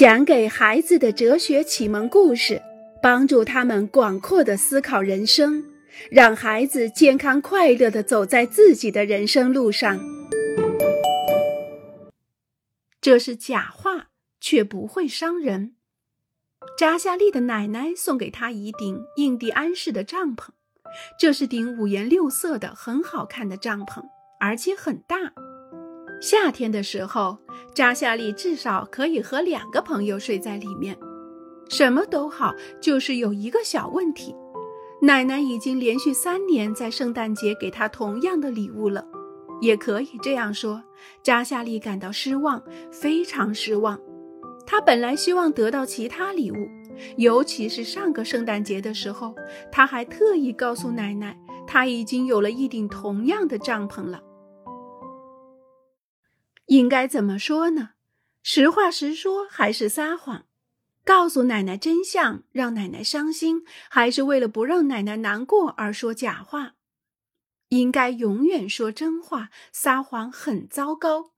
讲给孩子的哲学启蒙故事，帮助他们广阔的思考人生，让孩子健康快乐的走在自己的人生路上。这是假话，却不会伤人。扎夏利的奶奶送给他一顶印第安式的帐篷，这是顶五颜六色的很好看的帐篷，而且很大。夏天的时候，扎夏利至少可以和两个朋友睡在里面。什么都好，就是有一个小问题：奶奶已经连续三年在圣诞节给他同样的礼物了。也可以这样说，扎夏利感到失望，非常失望。他本来希望得到其他礼物，尤其是上个圣诞节的时候，他还特意告诉奶奶，他已经有了一顶同样的帐篷了。应该怎么说呢？实话实说还是撒谎？告诉奶奶真相让奶奶伤心，还是为了不让奶奶难过而说假话？应该永远说真话，撒谎很糟糕。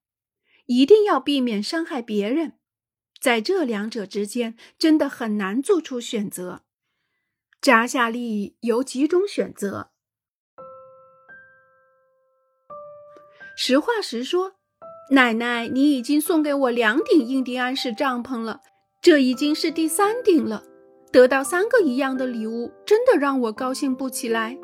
一定要避免伤害别人，在这两者之间真的很难做出选择。扎夏利有几种选择。实话实说。奶奶，你已经送给我两顶印第安式帐篷了，这已经是第三顶了。得到三个一样的礼物，真的让我高兴不起来。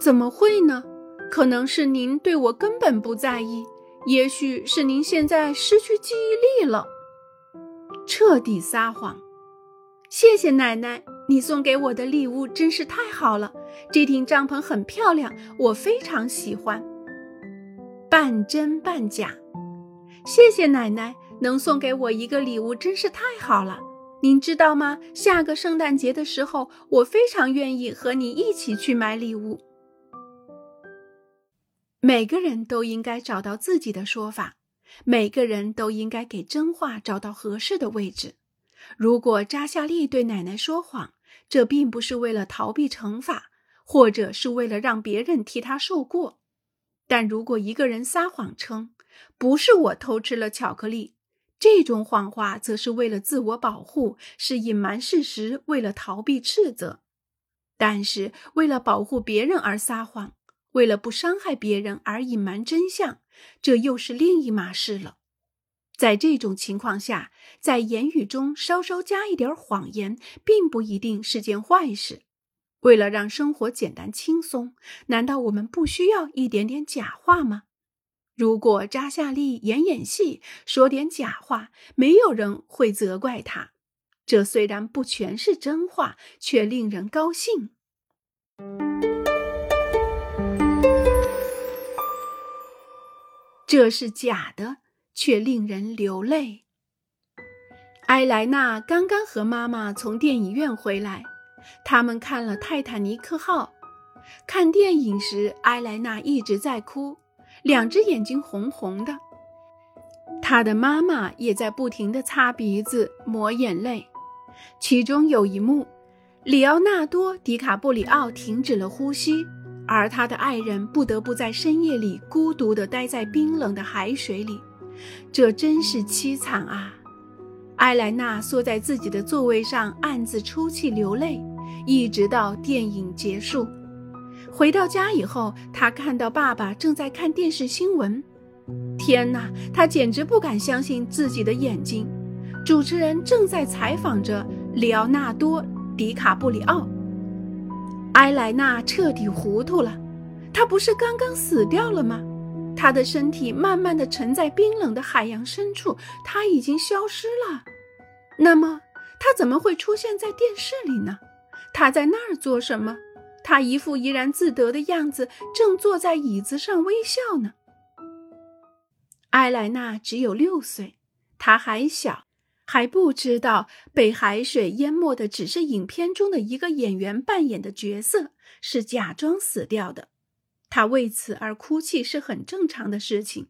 怎么会呢？可能是您对我根本不在意，也许是您现在失去记忆力了。彻底撒谎。谢谢奶奶，你送给我的礼物真是太好了。这顶帐篷很漂亮，我非常喜欢。半真半假。谢谢奶奶，能送给我一个礼物真是太好了。您知道吗？下个圣诞节的时候，我非常愿意和你一起去买礼物。每个人都应该找到自己的说法，每个人都应该给真话找到合适的位置。如果扎夏利对奶奶说谎，这并不是为了逃避惩罚，或者是为了让别人替他受过。但如果一个人撒谎称，不是我偷吃了巧克力，这种谎话则是为了自我保护，是隐瞒事实，为了逃避斥责。但是为了保护别人而撒谎，为了不伤害别人而隐瞒真相，这又是另一码事了。在这种情况下，在言语中稍稍加一点谎言，并不一定是件坏事。为了让生活简单轻松，难道我们不需要一点点假话吗？如果扎夏利演演戏，说点假话，没有人会责怪他。这虽然不全是真话，却令人高兴。这是假的，却令人流泪。埃莱娜刚刚和妈妈从电影院回来，他们看了《泰坦尼克号》。看电影时，埃莱娜一直在哭。两只眼睛红红的，他的妈妈也在不停地擦鼻子、抹眼泪。其中有一幕，里奥纳多·迪卡布里奥停止了呼吸，而他的爱人不得不在深夜里孤独地待在冰冷的海水里。这真是凄惨啊！埃莱娜缩在自己的座位上，暗自抽泣流泪，一直到电影结束。回到家以后，他看到爸爸正在看电视新闻。天哪，他简直不敢相信自己的眼睛！主持人正在采访着里奥纳多·迪卡布里奥。埃莱娜彻底糊涂了，他不是刚刚死掉了吗？他的身体慢慢的沉在冰冷的海洋深处，他已经消失了。那么，他怎么会出现在电视里呢？他在那儿做什么？他一副怡然自得的样子，正坐在椅子上微笑呢。埃莱娜只有六岁，她还小，还不知道被海水淹没的只是影片中的一个演员扮演的角色，是假装死掉的。她为此而哭泣是很正常的事情。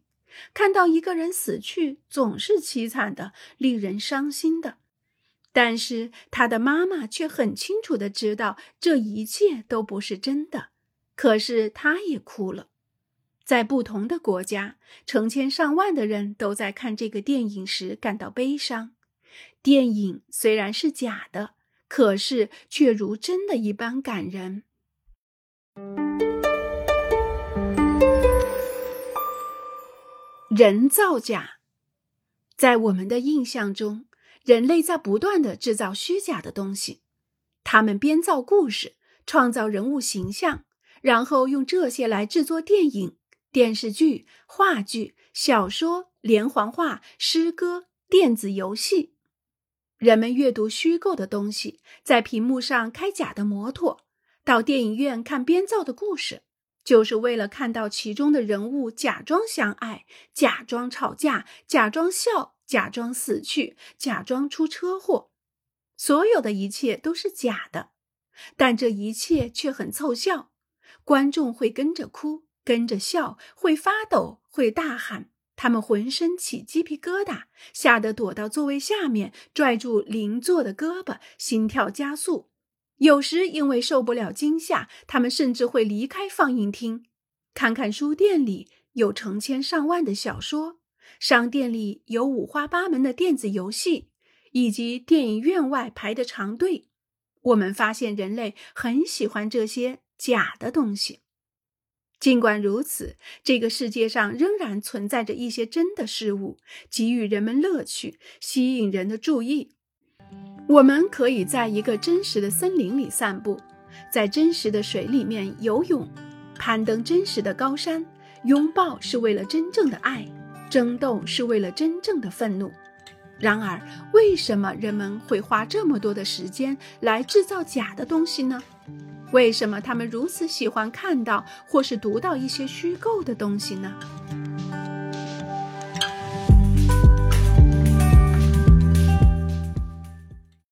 看到一个人死去，总是凄惨的，令人伤心的。但是他的妈妈却很清楚的知道这一切都不是真的，可是他也哭了。在不同的国家，成千上万的人都在看这个电影时感到悲伤，电影虽然是假的，可是却如真的一般感人。人造假，在我们的印象中，人类在不断的制造虚假的东西。他们编造故事，创造人物形象，然后用这些来制作电影、电视剧、话剧、小说、连环画、诗歌、电子游戏。人们阅读虚构的东西，在屏幕上开假的摩托，到电影院看编造的故事。就是为了看到其中的人物假装相爱、假装吵架、假装笑、假装死去、假装出车祸，所有的一切都是假的，但这一切却很凑效。观众会跟着哭，跟着笑，会发抖，会大喊，他们浑身起鸡皮疙瘩，吓得躲到座位下面，拽住邻座的胳膊，心跳加速。有时因为受不了惊吓，他们甚至会离开放映厅，看看书店里有成千上万的小说，商店里有五花八门的电子游戏，以及电影院外排的长队。我们发现人类很喜欢这些假的东西。尽管如此，这个世界上仍然存在着一些真的事物，给予人们乐趣，吸引人的注意。我们可以在一个真实的森林里散步，在真实的水里面游泳，攀登真实的高山，拥抱是为了真正的爱，争斗是为了真正的愤怒。然而，为什么人们会花这么多的时间来制造假的东西呢？为什么他们如此喜欢看到或是读到一些虚构的东西呢？